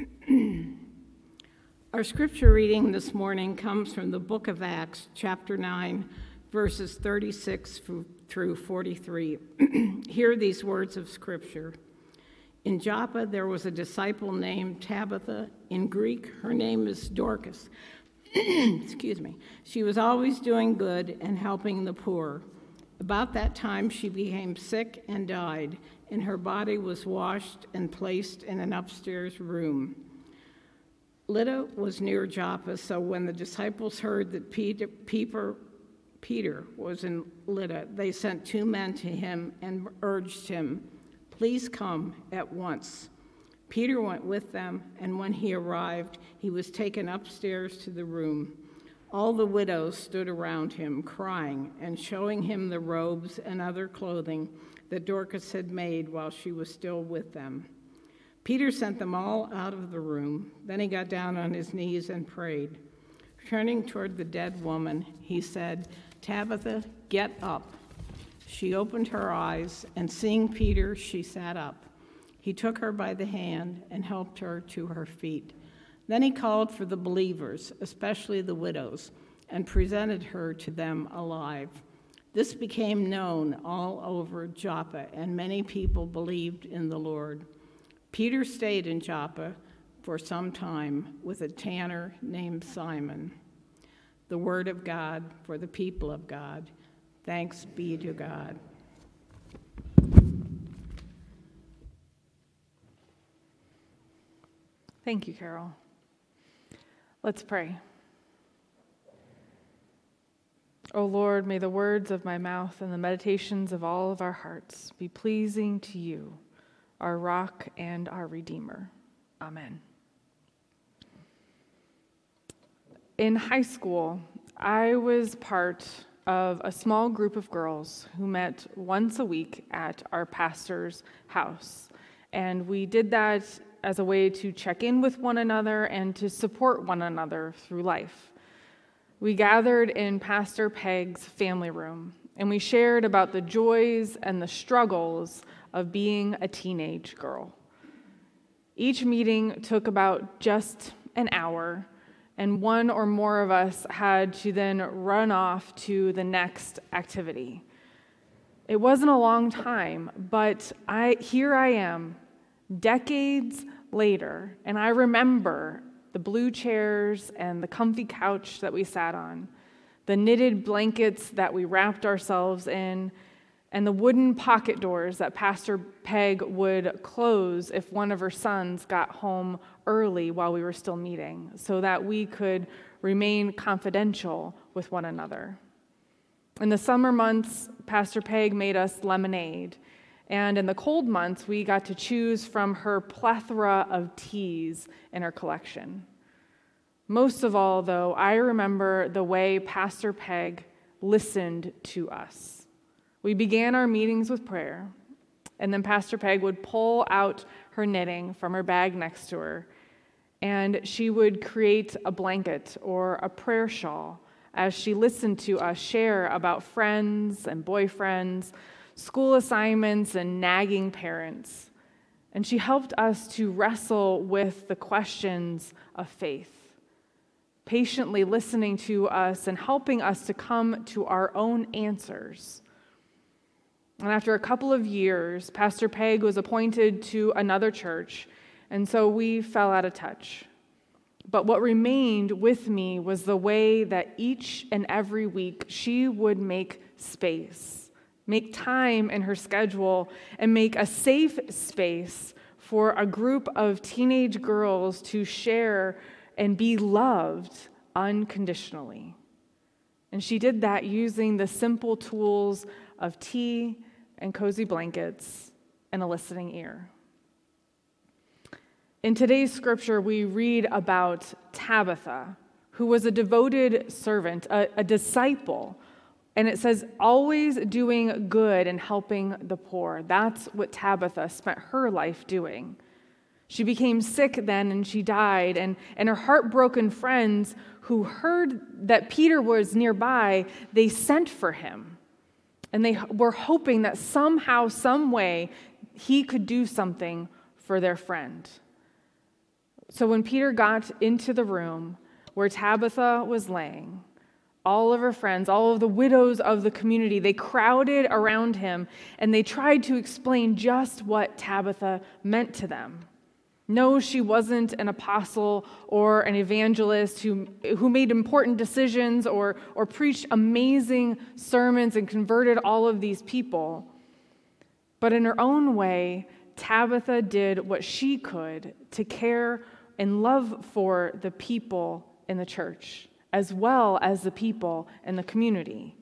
Our scripture reading this morning comes from the book of Acts, chapter 9, verses 36 through 43. Hear these words of scripture. In Joppa, there was a disciple named Tabitha. In Greek, her name is Dorcas. Excuse me. She was always doing good and helping the poor. About that time, she became sick and died, and her body was washed and placed in an upstairs room. Lydda was near Joppa, so when the disciples heard that Peter, Peter, was in Lydda, they sent two men to him and urged him Please come at once. Peter went with them, and when he arrived, he was taken upstairs to the room. All the widows stood around him, crying and showing him the robes and other clothing that Dorcas had made while she was still with them. Peter sent them all out of the room. Then he got down on his knees and prayed. Turning toward the dead woman, he said, Tabitha, get up. She opened her eyes, and seeing Peter, she sat up. He took her by the hand and helped her to her feet. Then he called for the believers, especially the widows, and presented her to them alive. This became known all over Joppa, and many people believed in the Lord. Peter stayed in Joppa for some time with a tanner named Simon. The word of God for the people of God. Thanks be to God. Thank you, Carol. Let's pray. O Lord, may the words of my mouth and the meditations of all of our hearts be pleasing to you, our rock and our redeemer. Amen. In high school, I was part of a small group of girls who met once a week at our pastor's house. And we did that as a way to check in with one another and to support one another through life. We gathered in Pastor Peg's family room and we shared about the joys and the struggles of being a teenage girl. Each meeting took about just an hour and one or more of us had to then run off to the next activity. It wasn't a long time, but I, here I am, decades later, and I remember the blue chairs and the comfy couch that we sat on, the knitted blankets that we wrapped ourselves in, and the wooden pocket doors that Pastor Peg would close if one of her sons got home early while we were still meeting, so that we could remain confidential with one another. In the summer months, Pastor Peg made us lemonade. And in the cold months, we got to choose from her plethora of teas in her collection. Most of all, though, I remember the way Pastor Peg listened to us. We began our meetings with prayer, and then Pastor Peg would pull out her knitting from her bag next to her, and she would create a blanket or a prayer shawl as she listened to us share about friends and boyfriends, school assignments, and nagging parents. And she helped us to wrestle with the questions of faith, patiently listening to us and helping us to come to our own answers and after a couple of years, Pastor Peg was appointed to another church, and so we fell out of touch. But what remained with me was the way that each and every week she would make space, make time in her schedule, and make a safe space for a group of teenage girls to share and be loved unconditionally. And she did that using the simple tools of tea and cozy blankets and a listening ear. In today's scripture, we read about Tabitha, who was a devoted servant, a, a, disciple. And it says, always doing good and helping the poor. That's what Tabitha spent her life doing. She became sick then and she died. And, and her heartbroken friends who heard that Peter was nearby, they sent for him. And they were hoping that somehow, some way, he could do something for their friend. So when Peter got into the room where Tabitha was laying, all of her friends, all of the widows of the community, they crowded around him and they tried to explain just what Tabitha meant to them. No, she wasn't an apostle or an evangelist who, who made important decisions or, or preached amazing sermons and converted all of these people. But in her own way, Tabitha did what she could to care and love for the people in the church, as well as the people in the community.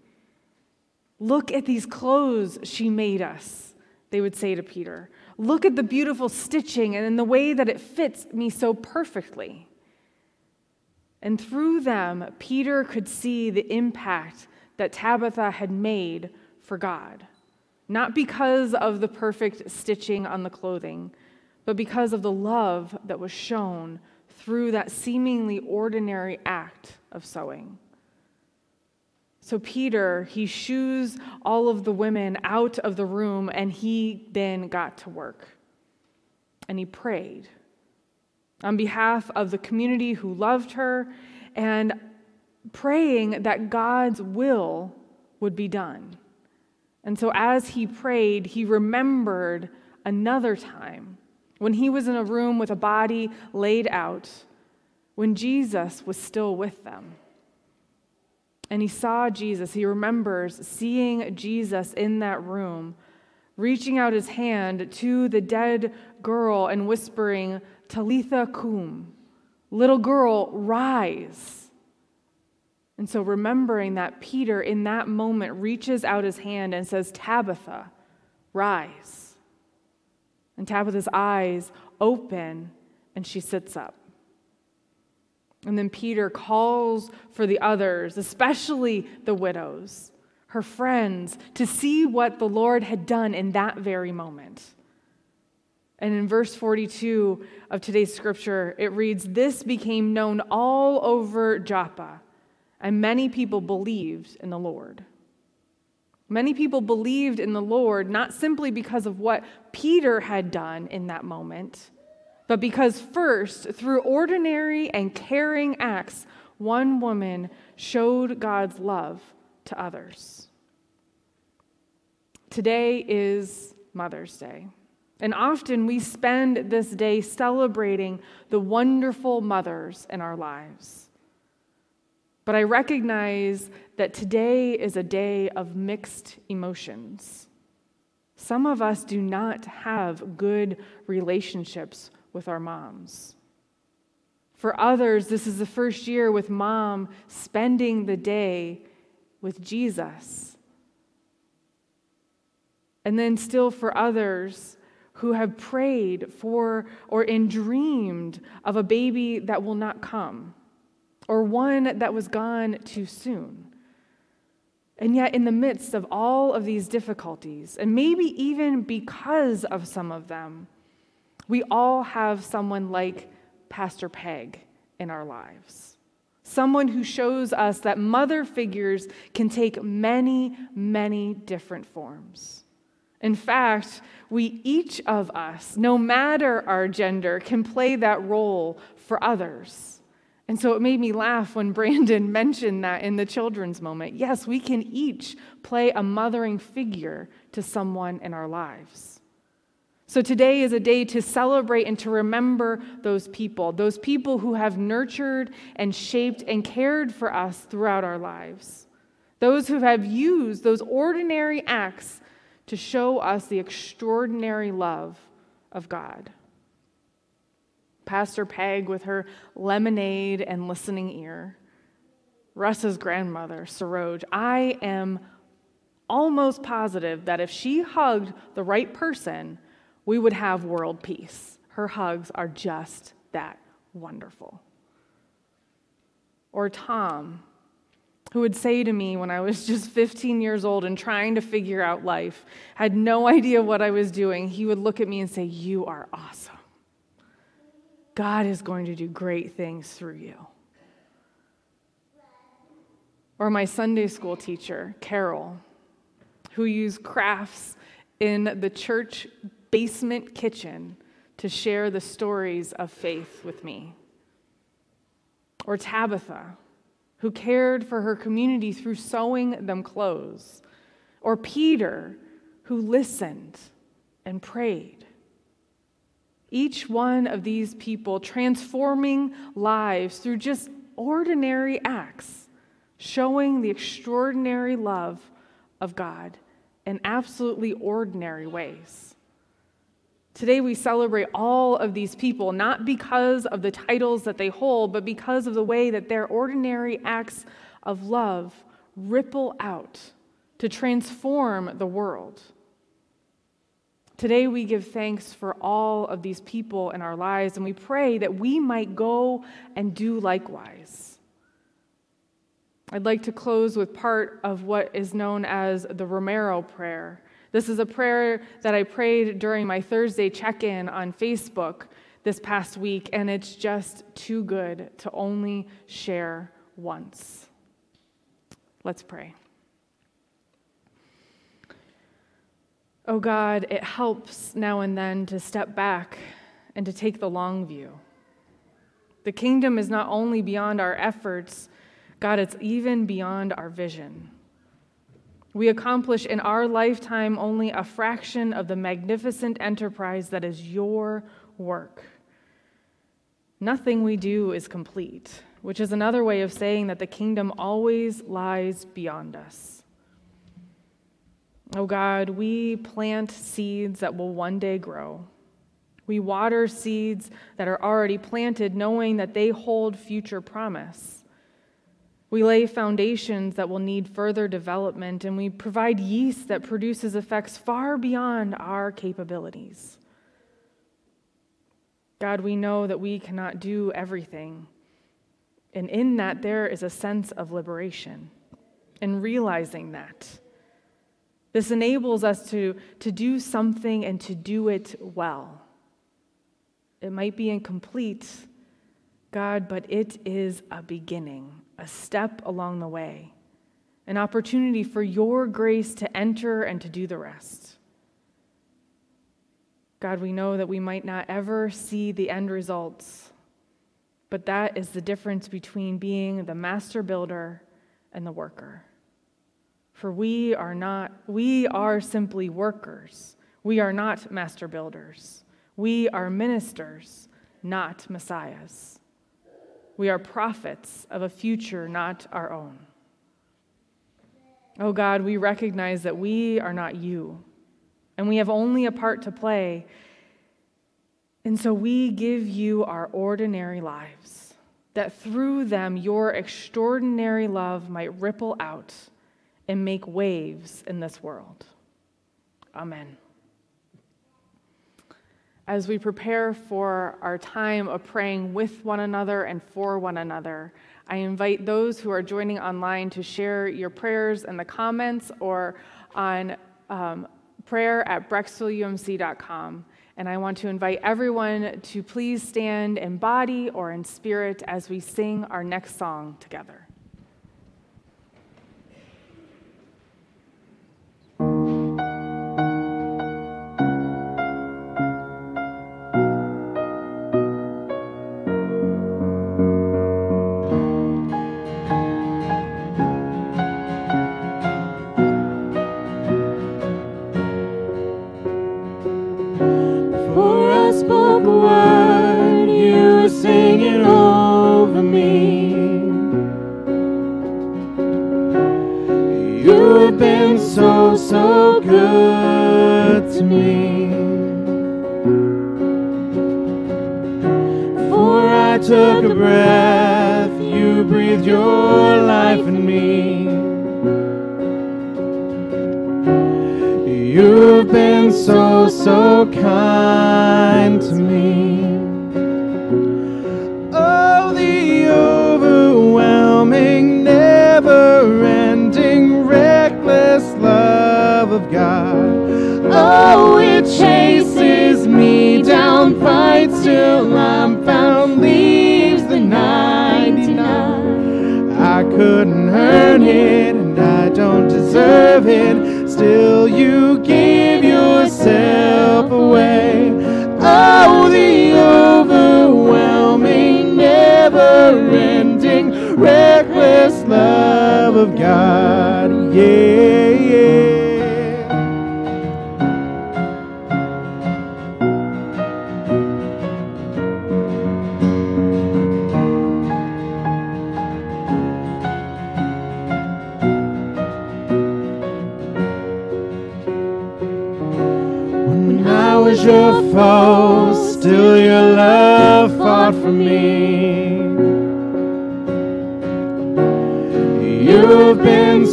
Look at these clothes she made us, they would say to Peter. Look at the beautiful stitching and in the way that it fits me so perfectly. And through them, Peter could see the impact that Tabitha had made for God. Not because of the perfect stitching on the clothing, but because of the love that was shown through that seemingly ordinary act of sewing. So Peter, he shoos all of the women out of the room and he then got to work. And he prayed on behalf of the community who loved her and praying that God's will would be done. And so as he prayed, he remembered another time when he was in a room with a body laid out, when Jesus was still with them. And he saw Jesus. He remembers seeing Jesus in that room, reaching out his hand to the dead girl and whispering, Talitha cum, little girl, rise. And so, remembering that, Peter in that moment reaches out his hand and says, Tabitha, rise. And Tabitha's eyes open and she sits up. And then Peter calls for the others, especially the widows, her friends, to see what the Lord had done in that very moment. And in verse 42 of today's scripture, it reads This became known all over Joppa, and many people believed in the Lord. Many people believed in the Lord not simply because of what Peter had done in that moment but because first, through ordinary and caring acts, one woman showed God's love to others. Today is Mother's Day. And often we spend this day celebrating the wonderful mothers in our lives. But I recognize that today is a day of mixed emotions. Some of us do not have good relationships with our moms. For others, this is the first year with mom spending the day with Jesus. And then, still for others who have prayed for or in dreamed of a baby that will not come, or one that was gone too soon. And yet, in the midst of all of these difficulties, and maybe even because of some of them, we all have someone like Pastor Peg in our lives. Someone who shows us that mother figures can take many, many different forms. In fact, we each of us, no matter our gender, can play that role for others. And so it made me laugh when Brandon mentioned that in the children's moment. Yes, we can each play a mothering figure to someone in our lives. So today is a day to celebrate and to remember those people, those people who have nurtured and shaped and cared for us throughout our lives, those who have used those ordinary acts to show us the extraordinary love of God. Pastor Peg with her lemonade and listening ear. Russ's grandmother, Saroj. I am almost positive that if she hugged the right person, we would have world peace. Her hugs are just that wonderful. Or Tom, who would say to me when I was just 15 years old and trying to figure out life, had no idea what I was doing, he would look at me and say, You are awesome. God is going to do great things through you. Or my Sunday school teacher, Carol, who used crafts in the church basement kitchen to share the stories of faith with me. Or Tabitha, who cared for her community through sewing them clothes. Or Peter, who listened and prayed. Each one of these people transforming lives through just ordinary acts, showing the extraordinary love of God in absolutely ordinary ways. Today, we celebrate all of these people, not because of the titles that they hold, but because of the way that their ordinary acts of love ripple out to transform the world. Today, we give thanks for all of these people in our lives, and we pray that we might go and do likewise. I'd like to close with part of what is known as the Romero Prayer. This is a prayer that I prayed during my Thursday check in on Facebook this past week, and it's just too good to only share once. Let's pray. Oh God, it helps now and then to step back and to take the long view. The kingdom is not only beyond our efforts, God, it's even beyond our vision. We accomplish in our lifetime only a fraction of the magnificent enterprise that is your work. Nothing we do is complete, which is another way of saying that the kingdom always lies beyond us. Oh God, we plant seeds that will one day grow. We water seeds that are already planted, knowing that they hold future promise. We lay foundations that will need further development, and we provide yeast that produces effects far beyond our capabilities. God, we know that we cannot do everything. And in that, there is a sense of liberation. And realizing that, this enables us to, to do something and to do it well. It might be incomplete, God, but it is a beginning, a step along the way, an opportunity for your grace to enter and to do the rest. God, we know that we might not ever see the end results, but that is the difference between being the master builder and the worker. For we are not, we are simply workers. We are not master builders. We are ministers, not messiahs. We are prophets of a future not our own. Oh God, we recognize that we are not you, and we have only a part to play. And so we give you our ordinary lives, that through them your extraordinary love might ripple out and make waves in this world. Amen. As we prepare for our time of praying with one another and for one another, I invite those who are joining online to share your prayers in the comments or on um, prayer at brecksvilleumc.com. And I want to invite everyone to please stand in body or in spirit as we sing our next song together. couldn't earn it, and I don't deserve it. Still, you give yourself away. Oh, the overwhelming, never ending, reckless love of God. Yeah.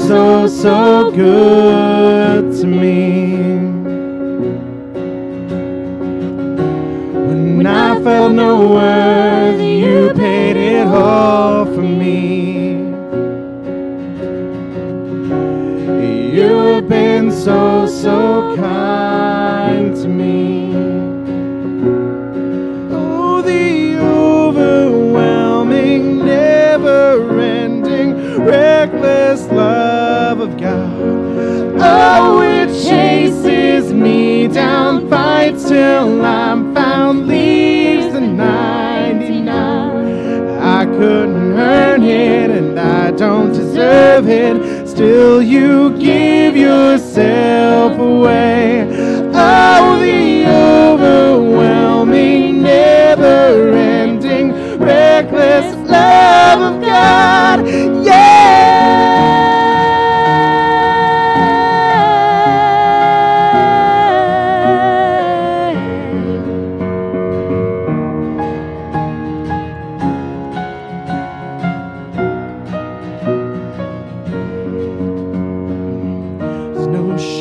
So, so good to me. When I felt no worth, you paid it all for me. You've been so, so kind don't deserve it. Still, you give yourself away.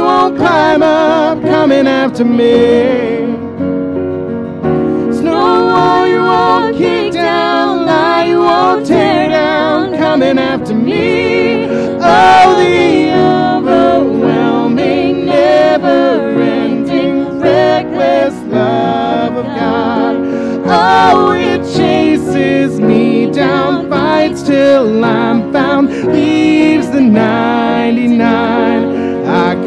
you won't climb up, coming after me. No wall you won't kick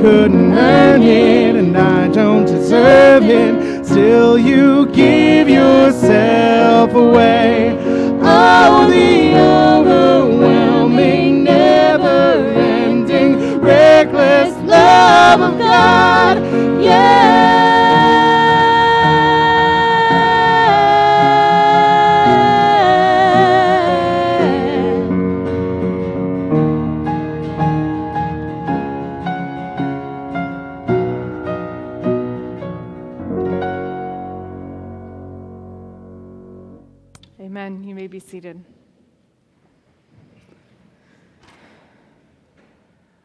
couldn't earn it and I don't deserve it. Still, you give yourself away. Oh, the overwhelming, never ending, reckless love of God.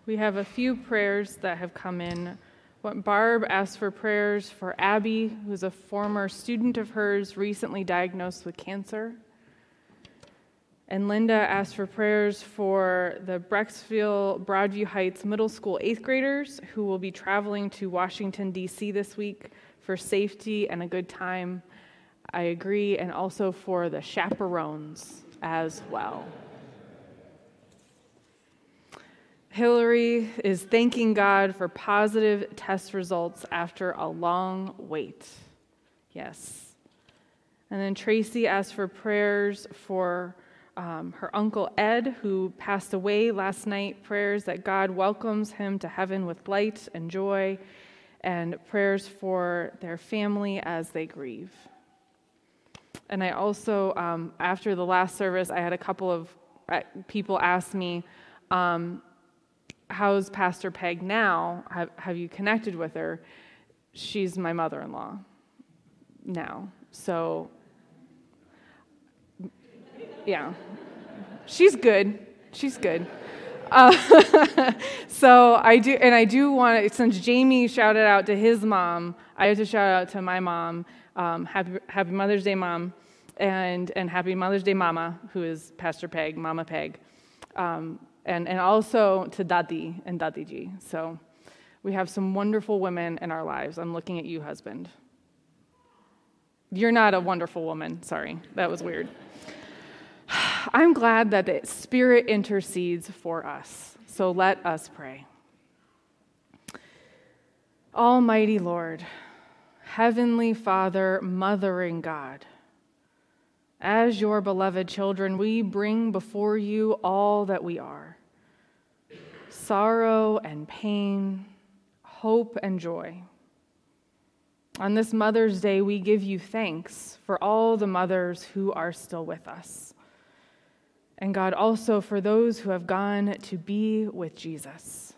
We have a few prayers that have come in. Barb asked for prayers for Abby, who's a former student of hers recently diagnosed with cancer. And Linda asked for prayers for the Brecksville Broadview Heights Middle School eighth graders who will be traveling to Washington, D.C. this week for safety and a good time. I agree, and also for the chaperones as well. Hillary is thanking God for positive test results after a long wait. Yes. And then Tracy asked for prayers for um, her uncle Ed, who passed away last night. Prayers that God welcomes him to heaven with light and joy, and prayers for their family as they grieve. And I also, um, after the last service, I had a couple of uh, people ask me, um, How's Pastor Peg now? Have, have you connected with her? she's my mother in law now. So, yeah, she's good. She's good. Uh, so I do, and I do want to, since Jamie shouted out to his mom, I have to shout out to my mom. Um, happy, happy Mother's Day, Mom, and, and Happy Mother's Day, Mama, who is Pastor Peg, Mama Peg, um, and, and also to Dadi and Dadiji. So we have some wonderful women in our lives. I'm looking at you, husband. You're not a wonderful woman. Sorry, that was weird. I'm glad that the Spirit intercedes for us. So let us pray. Almighty Lord, Heavenly Father, Mothering God, as your beloved children, we bring before you all that we are sorrow and pain, hope and joy. On this Mother's Day, we give you thanks for all the mothers who are still with us. And God, also for those who have gone to be with Jesus.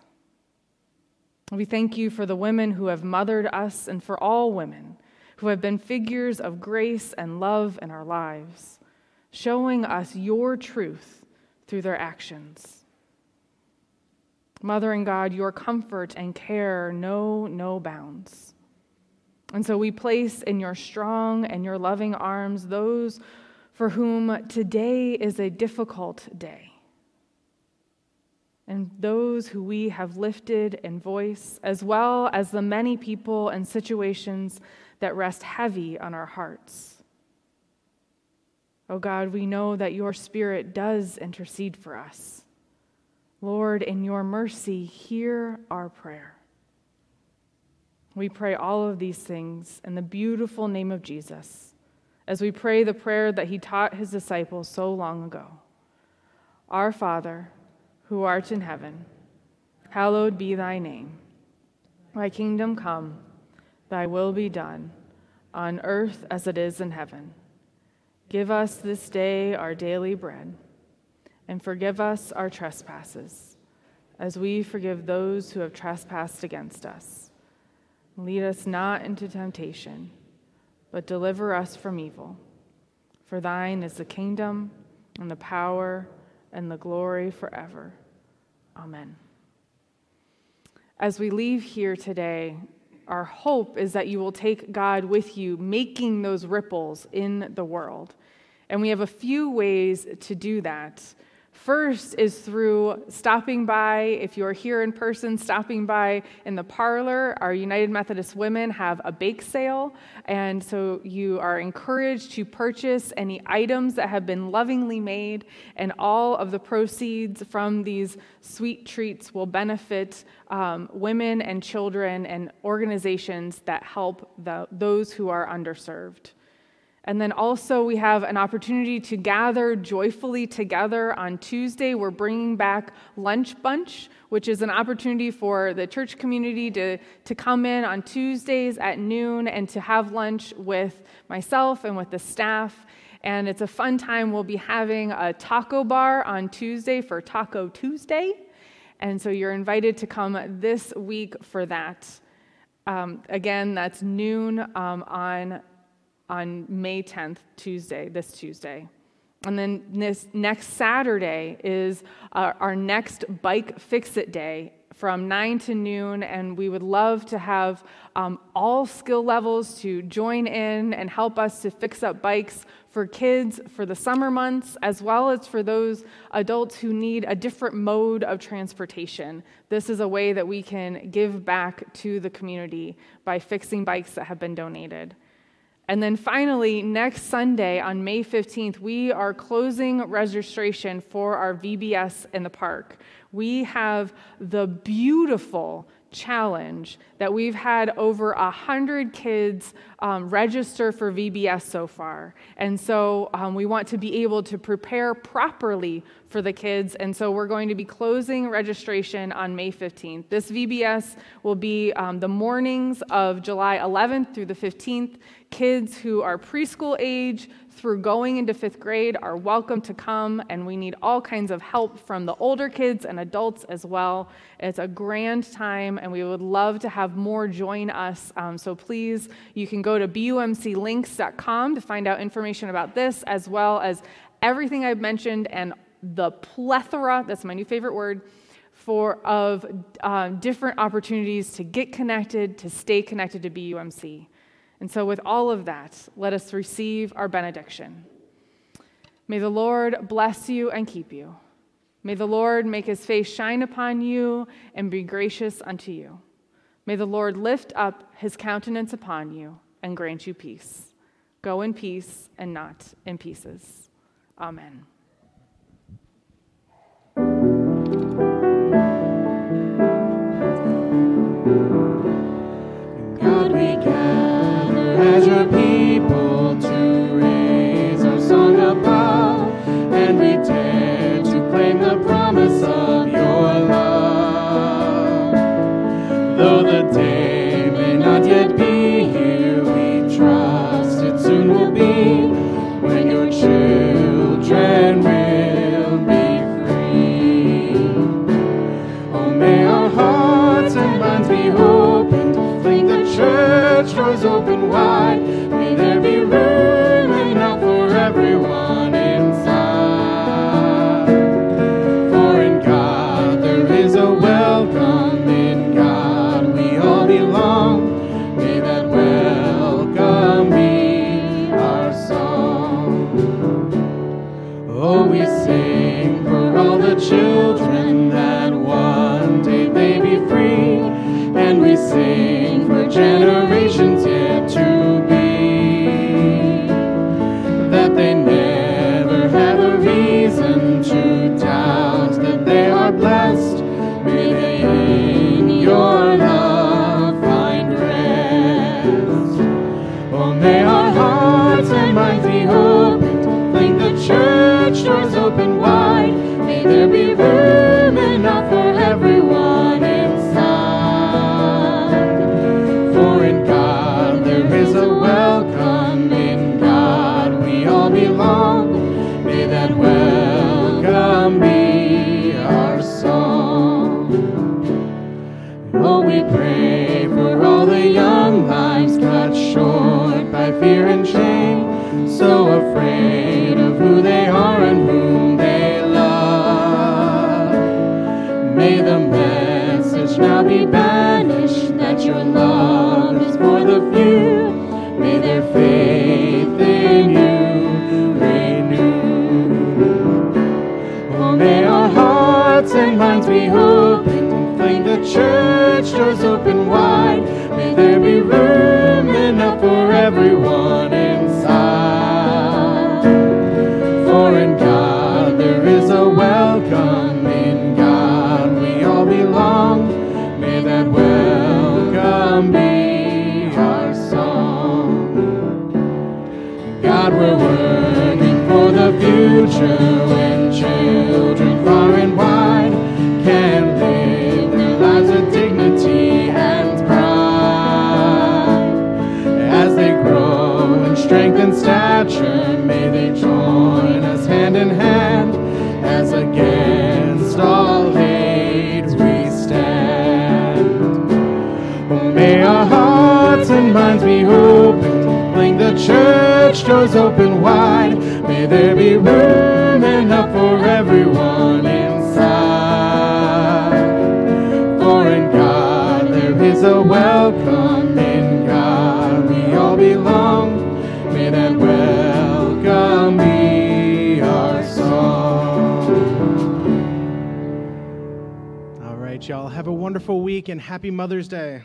We thank you for the women who have mothered us and for all women who have been figures of grace and love in our lives, showing us your truth through their actions. Mother and God, your comfort and care know no bounds. And so we place in your strong and your loving arms those for whom today is a difficult day, and those who we have lifted in voice, as well as the many people and situations that rest heavy on our hearts. Oh God, we know that your Spirit does intercede for us. Lord, in your mercy, hear our prayer. We pray all of these things in the beautiful name of Jesus as we pray the prayer that he taught his disciples so long ago Our Father, who art in heaven, hallowed be thy name. Thy kingdom come Thy will be done, on earth as it is in heaven. Give us this day our daily bread, and forgive us our trespasses, as we forgive those who have trespassed against us. Lead us not into temptation, but deliver us from evil. For thine is the kingdom, and the power, and the glory forever. Amen. As we leave here today, our hope is that you will take God with you, making those ripples in the world. And we have a few ways to do that. First is through stopping by, if you're here in person, stopping by in the parlor. Our United Methodist women have a bake sale, and so you are encouraged to purchase any items that have been lovingly made, and all of the proceeds from these sweet treats will benefit um, women and children and organizations that help the, those who are underserved. And then also, we have an opportunity to gather joyfully together on Tuesday. We're bringing back Lunch Bunch, which is an opportunity for the church community to, to come in on Tuesdays at noon and to have lunch with myself and with the staff. And it's a fun time. We'll be having a taco bar on Tuesday for Taco Tuesday. And so you're invited to come this week for that. Um, again, that's noon um, on on May 10th, Tuesday, this Tuesday. And then this next Saturday is our, our next Bike Fix It Day from 9 to noon, and we would love to have um, all skill levels to join in and help us to fix up bikes for kids for the summer months, as well as for those adults who need a different mode of transportation. This is a way that we can give back to the community by fixing bikes that have been donated. And then finally, next Sunday on May 15th, we are closing registration for our VBS in the park. We have the beautiful challenge that we've had over 100 kids um, register for VBS so far. And so um, we want to be able to prepare properly for the kids. And so we're going to be closing registration on May 15th. This VBS will be um, the mornings of July 11th through the 15th. Kids who are preschool age through going into fifth grade are welcome to come, and we need all kinds of help from the older kids and adults as well. It's a grand time, and we would love to have more join us. Um, so please, you can go to bumclinks.com to find out information about this, as well as everything I've mentioned and the plethora that's my new favorite word for of uh, different opportunities to get connected, to stay connected to BUMC. And so, with all of that, let us receive our benediction. May the Lord bless you and keep you. May the Lord make his face shine upon you and be gracious unto you. May the Lord lift up his countenance upon you and grant you peace. Go in peace and not in pieces. Amen. Wide. Fear and shame, so afraid of who they are and whom they love. May the message now be banished that your love is for the few. May their faith in you renew. Oh, may our hearts and minds be open fling the church doors open wide. May there be room everyone there be room enough for everyone inside. For in God there is a welcome. In God we all belong. May that welcome be our song. All right, y'all. Have a wonderful week and happy Mother's Day.